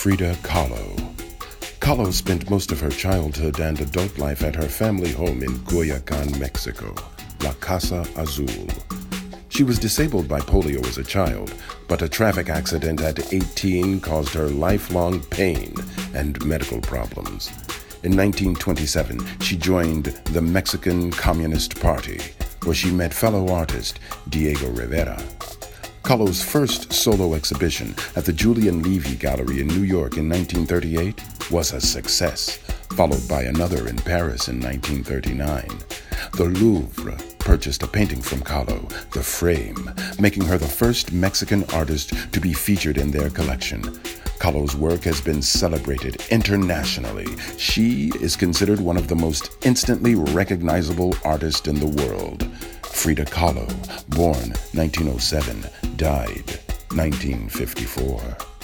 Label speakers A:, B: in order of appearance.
A: Frida Kahlo. Kahlo spent most of her childhood and adult life at her family home in Coyoacán, Mexico, La Casa Azul. She was disabled by polio as a child, but a traffic accident at 18 caused her lifelong pain and medical problems. In 1927, she joined the Mexican Communist Party, where she met fellow artist Diego Rivera. Kahlo's first solo exhibition at the Julian Levy Gallery in New York in 1938 was a success, followed by another in Paris in 1939. The Louvre purchased a painting from Kahlo, The Frame, making her the first Mexican artist to be featured in their collection. Kahlo's work has been celebrated internationally. She is considered one of the most instantly recognizable artists in the world. Frida Kahlo, born 1907, died 1954.